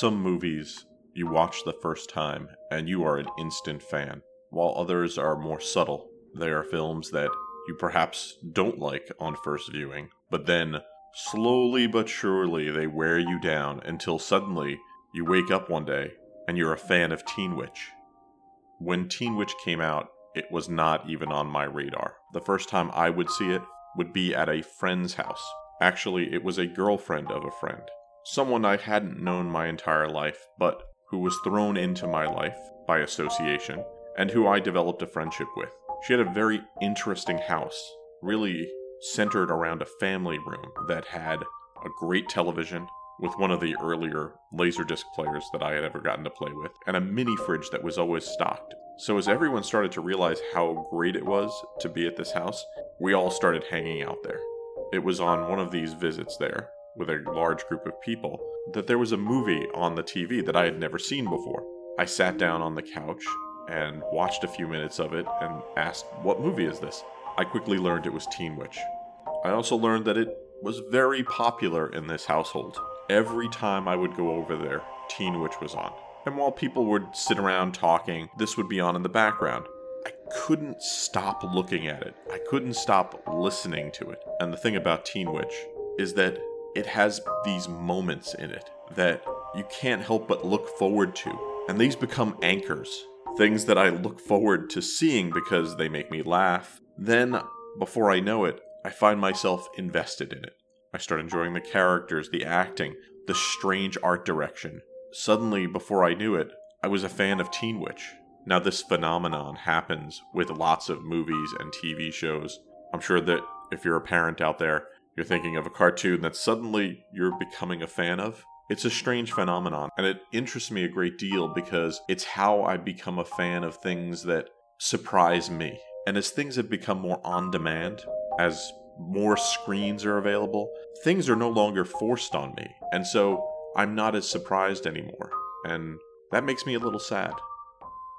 Some movies you watch the first time and you are an instant fan, while others are more subtle. They are films that you perhaps don't like on first viewing, but then slowly but surely they wear you down until suddenly you wake up one day and you're a fan of Teen Witch. When Teen Witch came out, it was not even on my radar. The first time I would see it would be at a friend's house. Actually, it was a girlfriend of a friend. Someone I hadn't known my entire life, but who was thrown into my life by association, and who I developed a friendship with. She had a very interesting house, really centered around a family room that had a great television with one of the earlier Laserdisc players that I had ever gotten to play with, and a mini fridge that was always stocked. So, as everyone started to realize how great it was to be at this house, we all started hanging out there. It was on one of these visits there, with a large group of people, that there was a movie on the TV that I had never seen before. I sat down on the couch and watched a few minutes of it and asked, What movie is this? I quickly learned it was Teen Witch. I also learned that it was very popular in this household. Every time I would go over there, Teen Witch was on. And while people would sit around talking, this would be on in the background. I couldn't stop looking at it. I couldn't stop listening to it. And the thing about Teen Witch is that it has these moments in it that you can't help but look forward to. And these become anchors, things that I look forward to seeing because they make me laugh. Then, before I know it, I find myself invested in it. I start enjoying the characters, the acting, the strange art direction. Suddenly, before I knew it, I was a fan of Teen Witch. Now, this phenomenon happens with lots of movies and TV shows. I'm sure that if you're a parent out there, you're thinking of a cartoon that suddenly you're becoming a fan of. It's a strange phenomenon, and it interests me a great deal because it's how I become a fan of things that surprise me. And as things have become more on demand, as more screens are available, things are no longer forced on me. And so I'm not as surprised anymore. And that makes me a little sad.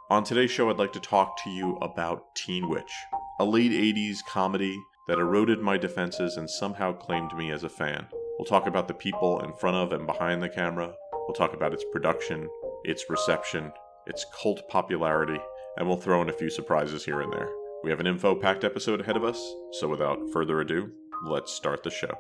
On today's show, I'd like to talk to you about Teen Witch, a late 80s comedy that eroded my defenses and somehow claimed me as a fan. We'll talk about the people in front of and behind the camera. We'll talk about its production, its reception, its cult popularity, and we'll throw in a few surprises here and there. We have an info packed episode ahead of us, so without further ado, let's start the show.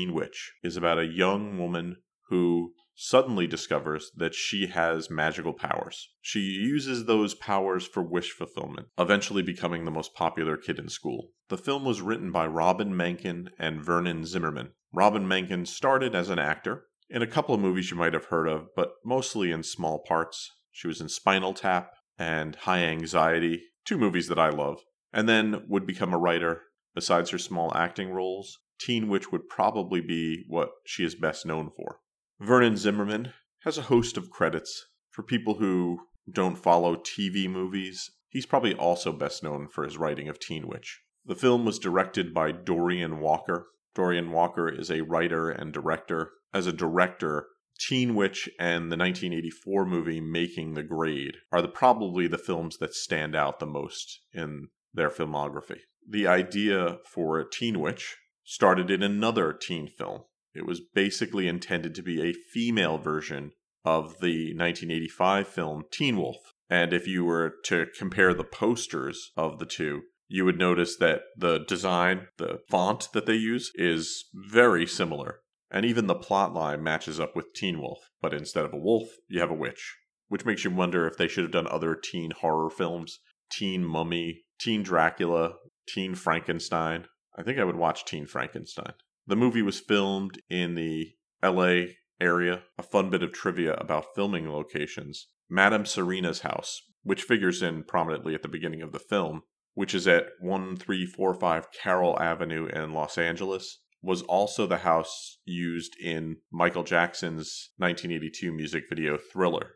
Teen Witch is about a young woman who suddenly discovers that she has magical powers. She uses those powers for wish fulfillment, eventually becoming the most popular kid in school. The film was written by Robin Menken and Vernon Zimmerman. Robin Menken started as an actor in a couple of movies you might have heard of, but mostly in small parts. She was in Spinal Tap and High Anxiety, two movies that I love, and then would become a writer. Besides her small acting roles, Teen Witch would probably be what she is best known for. Vernon Zimmerman has a host of credits. For people who don't follow TV movies, he's probably also best known for his writing of Teen Witch. The film was directed by Dorian Walker. Dorian Walker is a writer and director. As a director, Teen Witch and the 1984 movie Making the Grade are the, probably the films that stand out the most in their filmography. The idea for Teen Witch started in another teen film. It was basically intended to be a female version of the 1985 film Teen Wolf. And if you were to compare the posters of the two, you would notice that the design, the font that they use, is very similar. And even the plot line matches up with Teen Wolf, but instead of a wolf, you have a witch. Which makes you wonder if they should have done other teen horror films Teen Mummy, Teen Dracula, Teen Frankenstein. I think I would watch Teen Frankenstein. The movie was filmed in the LA area. A fun bit of trivia about filming locations. Madame Serena's house, which figures in prominently at the beginning of the film, which is at 1345 Carroll Avenue in Los Angeles, was also the house used in Michael Jackson's 1982 music video Thriller.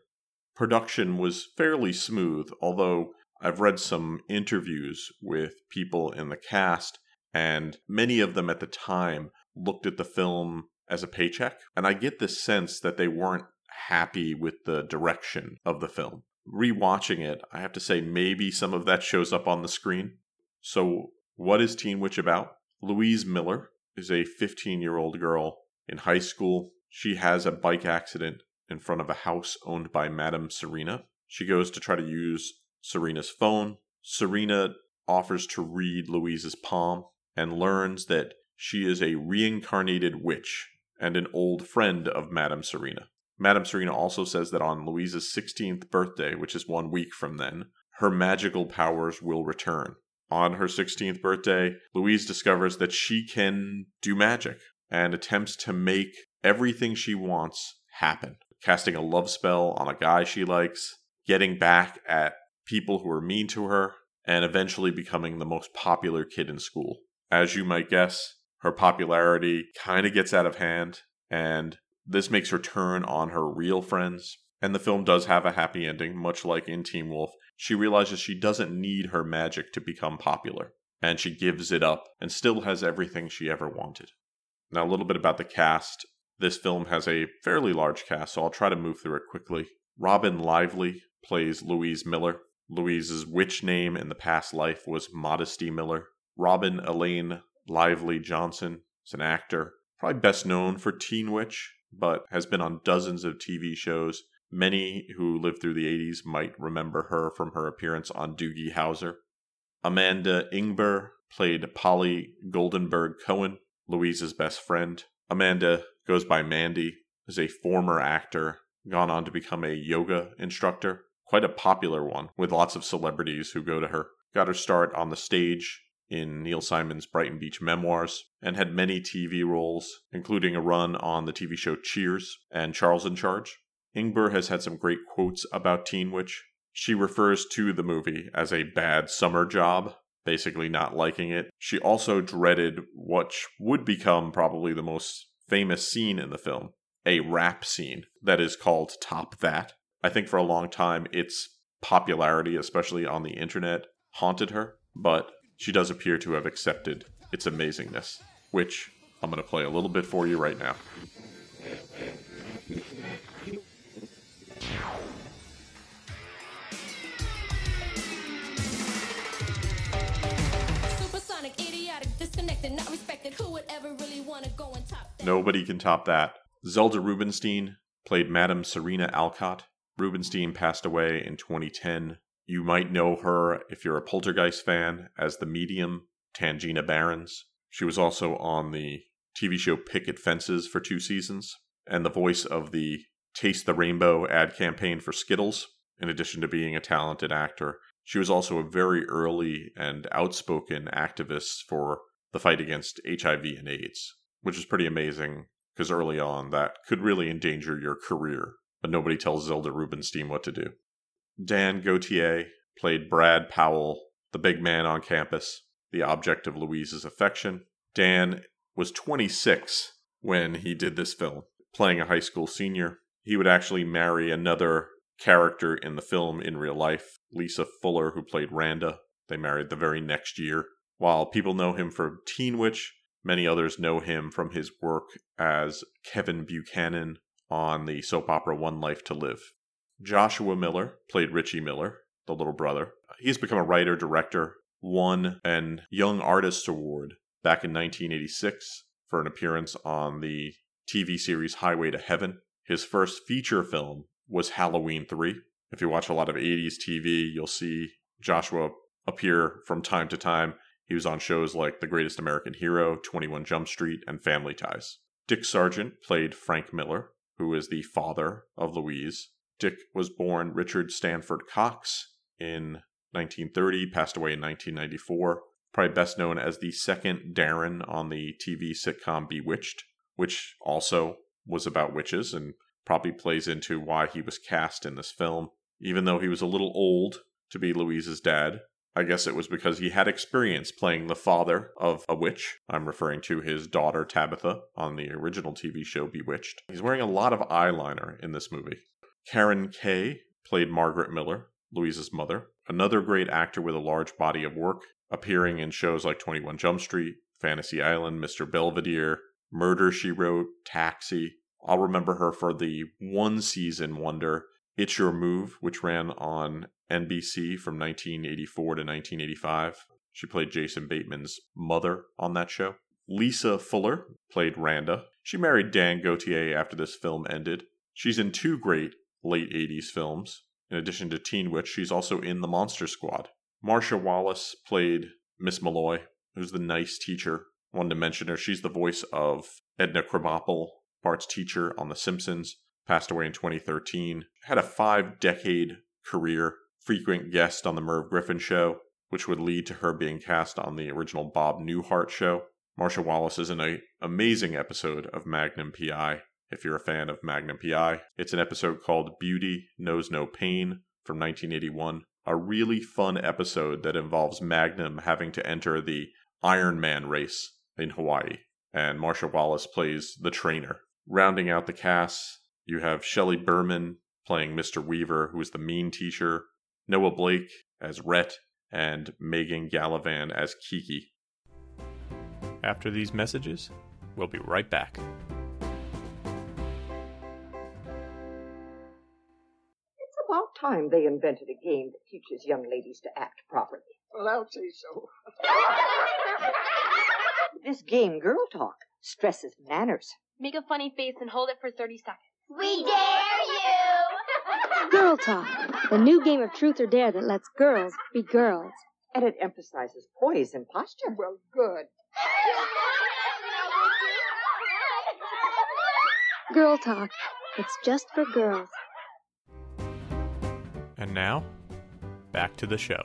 Production was fairly smooth, although I've read some interviews with people in the cast, and many of them at the time looked at the film as a paycheck. And I get the sense that they weren't happy with the direction of the film. Rewatching it, I have to say maybe some of that shows up on the screen. So, what is Teen Witch about? Louise Miller is a 15 year old girl in high school. She has a bike accident in front of a house owned by Madame Serena. She goes to try to use Serena's phone. Serena offers to read Louise's palm and learns that she is a reincarnated witch and an old friend of Madame Serena. Madame Serena also says that on Louise's 16th birthday, which is one week from then, her magical powers will return. On her 16th birthday, Louise discovers that she can do magic and attempts to make everything she wants happen. Casting a love spell on a guy she likes, getting back at people who are mean to her, and eventually becoming the most popular kid in school. As you might guess, her popularity kind of gets out of hand, and this makes her turn on her real friends. And the film does have a happy ending, much like in Teen Wolf. She realizes she doesn't need her magic to become popular, and she gives it up and still has everything she ever wanted. Now, a little bit about the cast. This film has a fairly large cast, so I'll try to move through it quickly. Robin Lively plays Louise Miller. Louise's witch name in the past life was Modesty Miller. Robin Elaine Lively Johnson is an actor, probably best known for Teen Witch, but has been on dozens of TV shows. Many who lived through the 80s might remember her from her appearance on Doogie Howser. Amanda Ingber played Polly Goldenberg Cohen, Louise's best friend. Amanda goes by Mandy, is a former actor, gone on to become a yoga instructor, quite a popular one, with lots of celebrities who go to her. Got her start on the stage in Neil Simon's Brighton Beach Memoirs, and had many TV roles, including a run on the TV show Cheers and Charles in Charge. Ingber has had some great quotes about Teen Witch. She refers to the movie as a bad summer job, basically not liking it. She also dreaded what would become probably the most famous scene in the film a rap scene that is called Top That. I think for a long time its popularity, especially on the internet, haunted her, but she does appear to have accepted its amazingness, which I'm going to play a little bit for you right now. Nobody can top that. Zelda Rubinstein played Madame Serena Alcott. Rubinstein passed away in 2010 you might know her if you're a Poltergeist fan as the medium Tangina Barrons. She was also on the TV show Picket Fences for two seasons and the voice of the Taste the Rainbow ad campaign for Skittles, in addition to being a talented actor. She was also a very early and outspoken activist for the fight against HIV and AIDS, which is pretty amazing because early on that could really endanger your career, but nobody tells Zelda Rubinstein what to do. Dan Gauthier played Brad Powell, the big man on campus, the object of Louise's affection. Dan was 26 when he did this film, playing a high school senior. He would actually marry another character in the film in real life, Lisa Fuller, who played Randa. They married the very next year. While people know him from Teen Witch, many others know him from his work as Kevin Buchanan on the soap opera One Life to Live. Joshua Miller played Richie Miller, the little brother. He's become a writer, director, won an Young Artist Award back in 1986 for an appearance on the TV series Highway to Heaven. His first feature film was Halloween 3. If you watch a lot of 80s TV, you'll see Joshua appear from time to time. He was on shows like The Greatest American Hero, 21 Jump Street, and Family Ties. Dick Sargent played Frank Miller, who is the father of Louise. Dick was born Richard Stanford Cox in 1930, passed away in 1994. Probably best known as the second Darrin on the TV sitcom Bewitched, which also was about witches and probably plays into why he was cast in this film. Even though he was a little old to be Louise's dad, I guess it was because he had experience playing the father of a witch. I'm referring to his daughter Tabitha on the original TV show Bewitched. He's wearing a lot of eyeliner in this movie. Caren Kaye played Margaret Miller, Louise's mother. Another great actor with a large body of work, appearing in shows like 21 Jump Street, Fantasy Island, Mr. Belvedere, Murder She Wrote, Taxi. I'll remember her for the one season wonder It's Your Move, which ran on NBC from 1984 to 1985. She played Jason Bateman's mother on that show. Lisa Fuller played Randa. She married Dan Gauthier after this film ended. She's in two great late 80s films. In addition to Teen Witch, she's also in The Monster Squad. Marcia Wallace played Miss Malloy, who's the nice teacher. Wanted to mention her. She's the voice of Edna Krabappel, Bart's teacher on The Simpsons. Passed away in 2013. Had a five decade career, frequent guest on The Merv Griffin Show, which would lead to her being cast on the original Bob Newhart show. Marcia Wallace is in an amazing episode of Magnum PI if you're a fan of Magnum PI. It's an episode called Beauty Knows No Pain from 1981. A really fun episode that involves Magnum having to enter the Iron Man race in Hawaii. And Marcia Wallace plays the trainer. Rounding out the cast, you have Shelley Berman playing Mr. Weaver, who is the mean teacher, Noah Blake as Rhett, and Megan Gallivan as Kiki. After these messages, we'll be right back. Time they invented a game that teaches young ladies to act properly. Well, I'll say so. This game, Girl Talk, stresses manners. Make a funny face and hold it for 30 seconds. We dare you! Girl Talk, the new game of truth or dare that lets girls be girls. And it emphasizes poise and posture. Well, good. Girl Talk, it's just for girls. And now, back to the show.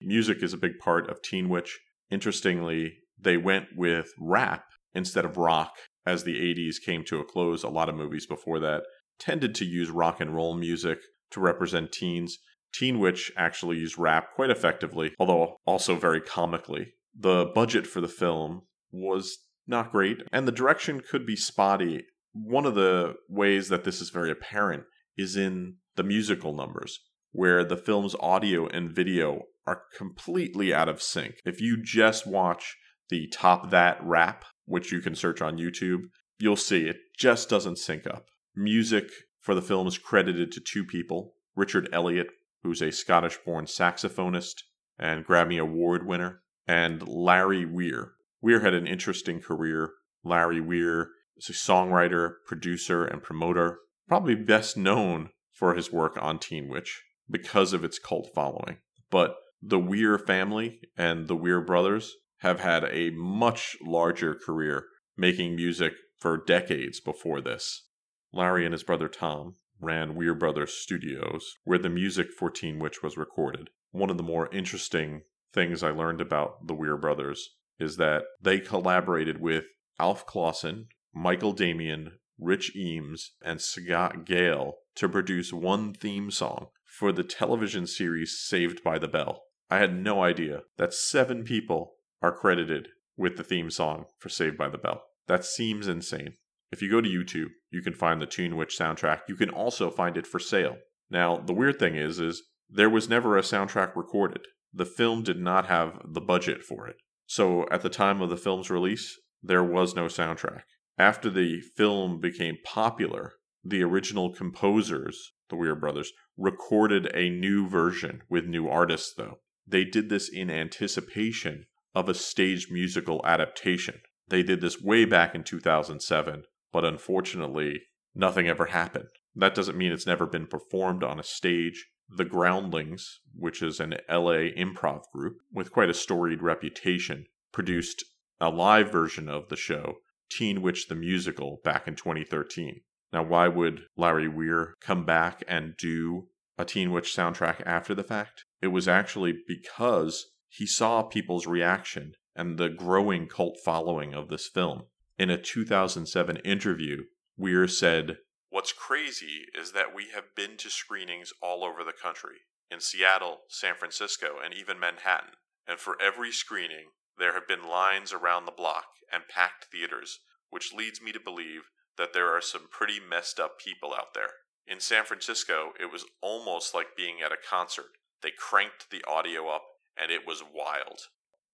Music is a big part of Teen Witch. Interestingly, they went with rap instead of rock as the 80s came to a close. A lot of movies before that tended to use rock and roll music to represent teens. Teen Witch actually used rap quite effectively, although also very comically. The budget for the film was not great, and the direction could be spotty. One of the ways that this is very apparent is in the musical numbers, where the film's audio and video are completely out of sync. If you just watch the Top That rap, which you can search on YouTube, you'll see it just doesn't sync up. Music for the film is credited to two people Richard Elliott, who's a Scottish born saxophonist and Grammy Award winner, and Larry Weir. Weir had an interesting career. Larry Weir is a songwriter, producer, and promoter, probably best known for his work on Teen Witch because of its cult following. But the Weir family and the Weir brothers have had a much larger career making music for decades before this. Larry and his brother Tom ran Weir Brothers Studios, where the music for Teen Witch was recorded. One of the more interesting things I learned about the Weir Brothers is that they collaborated with Alf Clausen, Michael Damian, Rich Eames, and Scott Gale to produce one theme song for the television series Saved by the Bell. I had no idea that seven people are credited with the theme song for Saved by the Bell. That seems insane. If you go to YouTube, you can find the Teen Witch soundtrack. You can also find it for sale. Now, the weird thing is is there was never a soundtrack recorded. The film did not have the budget for it. So, at the time of the film's release, there was no soundtrack. After the film became popular, the original composers the Weir brothers, recorded a new version with new artists, though. They did this in anticipation of a stage musical adaptation. They did this way back in 2007, but unfortunately, nothing ever happened. That doesn't mean it's never been performed on a stage. The Groundlings, which is an LA improv group with quite a storied reputation, produced a live version of the show, Teen Witch the Musical, back in 2013. Now, why would Larry Weir come back and do a Teen Witch soundtrack after the fact? It was actually because he saw people's reaction and the growing cult following of this film. In a 2007 interview, Weir said, What's crazy is that we have been to screenings all over the country in Seattle, San Francisco, and even Manhattan. And for every screening, there have been lines around the block and packed theaters, which leads me to believe that there are some pretty messed up people out there. In San Francisco, it was almost like being at a concert. They cranked the audio up, and it was wild.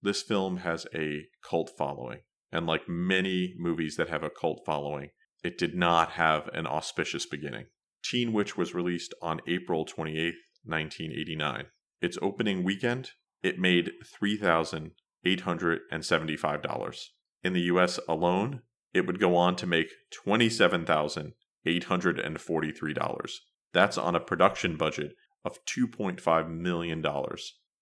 This film has a cult following, and like many movies that have a cult following, it did not have an auspicious beginning. Teen Witch was released on April 28, 1989. Its opening weekend, it made $3,875. In the US alone, it would go on to make $27,843. That's on a production budget of $2.5 million.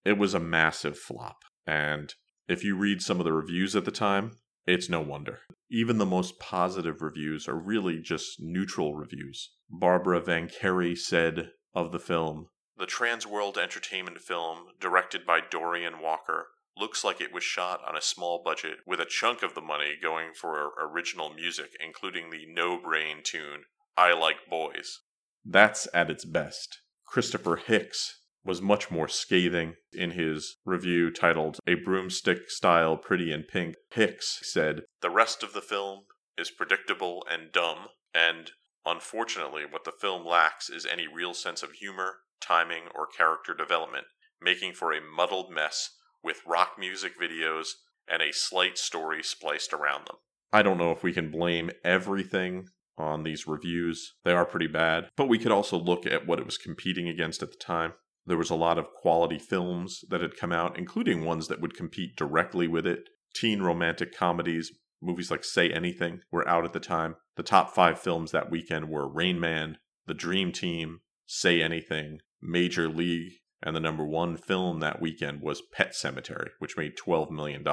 It was a massive flop. And if you read some of the reviews at the time, it's no wonder. Even the most positive reviews are really just neutral reviews. Barbara Van Carey said of the film The Transworld Entertainment film, directed by Dorian Walker, looks like it was shot on a small budget, with a chunk of the money going for original music, including the no brain tune, I Like Boys. That's at its best. Christopher Hicks was much more scathing in his review titled A Broomstick Style Pretty in Pink. Hicks said, The rest of the film is predictable and dumb, and unfortunately, what the film lacks is any real sense of humor, timing, or character development, making for a muddled mess with rock music videos and a slight story spliced around them. I don't know if we can blame everything on these reviews. They are pretty bad, but we could also look at what it was competing against at the time. There was a lot of quality films that had come out, including ones that would compete directly with it. Teen romantic comedies, movies like Say Anything were out at the time. The top five films that weekend were Rain Man, The Dream Team, Say Anything, Major League, and the number one film that weekend was Pet Sematary, which made $12 million.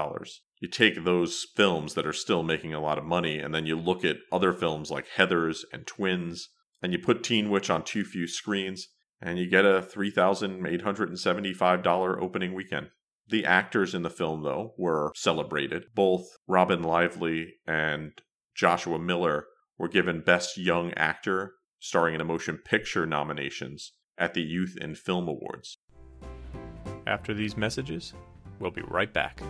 You take those films that are still making a lot of money, and then you look at other films like Heathers and Twins, and you put Teen Witch on too few screens, and you get a $3,875 opening weekend. The actors in the film, though, were celebrated. Both Robin Lively and Joshua Miller were given Best Young Actor starring in a motion picture nominations at the Youth in Film Awards. After these messages, we'll be right back.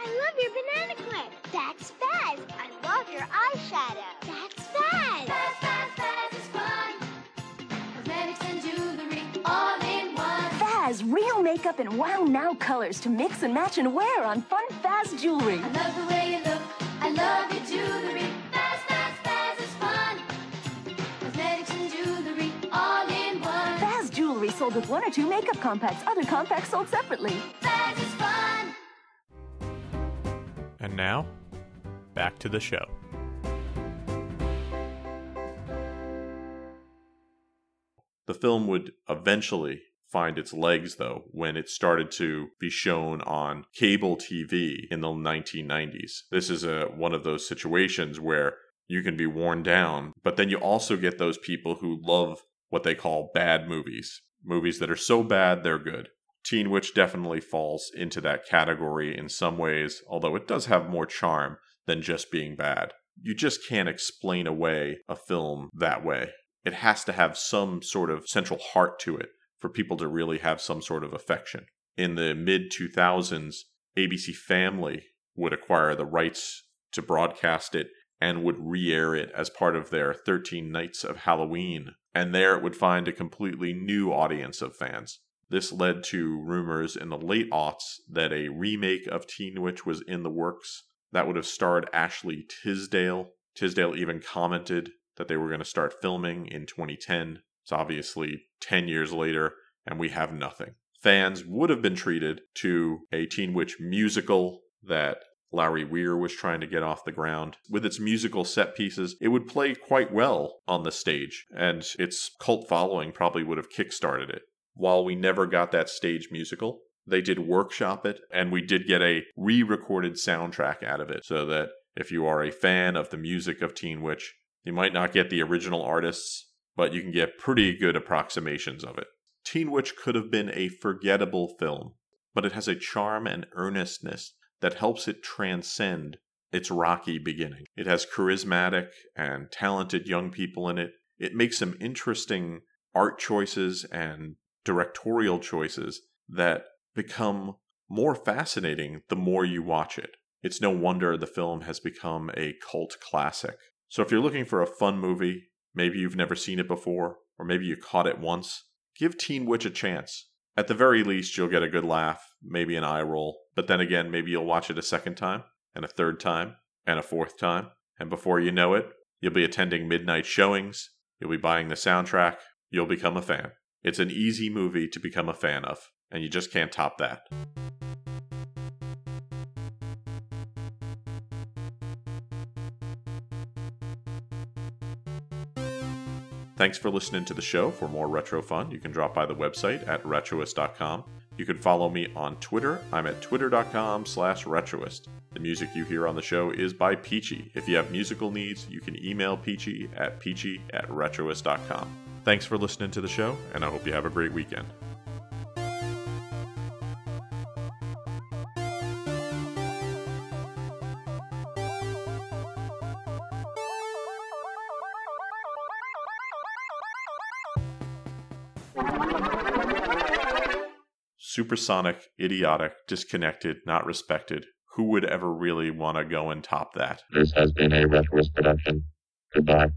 I love your banana clip. That's Faz. I love your eyeshadow. That's Faz. Faz, Faz, Faz is fun. Cosmetics and jewelry all in one. Faz, real makeup in wow now colors to mix and match and wear on fun Faz jewelry. I love the way you look. I love your jewelry. Sold with one or two makeup compacts, other compacts sold separately. Faz is fun. And now, back to the show. The film would eventually find its legs, though, when it started to be shown on cable TV in the 1990s. This is a, one of those situations where you can be worn down, but then you also get those people who love what they call bad movies. Movies that are so bad, they're good. Teen Witch definitely falls into that category in some ways, although it does have more charm than just being bad. You just can't explain away a film that way. It has to have some sort of central heart to it for people to really have some sort of affection. In the mid 2000s, ABC Family would acquire the rights to broadcast it and would re air it as part of their 13 Nights of Halloween. And there it would find a completely new audience of fans. This led to rumors in the late aughts that a remake of Teen Witch was in the works that would have starred Ashley Tisdale Tisdale even commented that they were going to start filming in 2010. It's obviously 10 years later, and we have nothing. Fans would have been treated to a Teen Witch musical that Larry Weir was trying to get off the ground. With its musical set pieces, it would play quite well on the stage, and its cult following probably would have kickstarted it. While we never got that stage musical, they did workshop it, and we did get a re recorded soundtrack out of it so that if you are a fan of the music of Teen Witch, you might not get the original artists, but you can get pretty good approximations of it. Teen Witch could have been a forgettable film, but it has a charm and earnestness that helps it transcend its rocky beginning. It has charismatic and talented young people in it. It makes some interesting art choices and directorial choices that become more fascinating the more you watch it. It's no wonder the film has become a cult classic. So if you're looking for a fun movie, maybe you've never seen it before, or maybe you caught it once, give Teen Witch a chance. At the very least, you'll get a good laugh, maybe an eye roll, but then again, maybe you'll watch it a second time, and a third time, and a fourth time, and before you know it, you'll be attending midnight showings, you'll be buying the soundtrack, you'll become a fan. It's an easy movie to become a fan of, and you just can't top that. Thanks for listening to the show. For more retro fun, you can drop by the website at retroist.com. You can follow me on Twitter. I'm at twitter.com slash retroist. The music you hear on the show is by Peachy. If you have musical needs, you can email Peachy at peachy at retroist.com. Thanks for listening to the show, and I hope you have a great weekend. Supersonic, idiotic, disconnected, not respected. Who would ever really want to go and top that? This has been a production. Goodbye.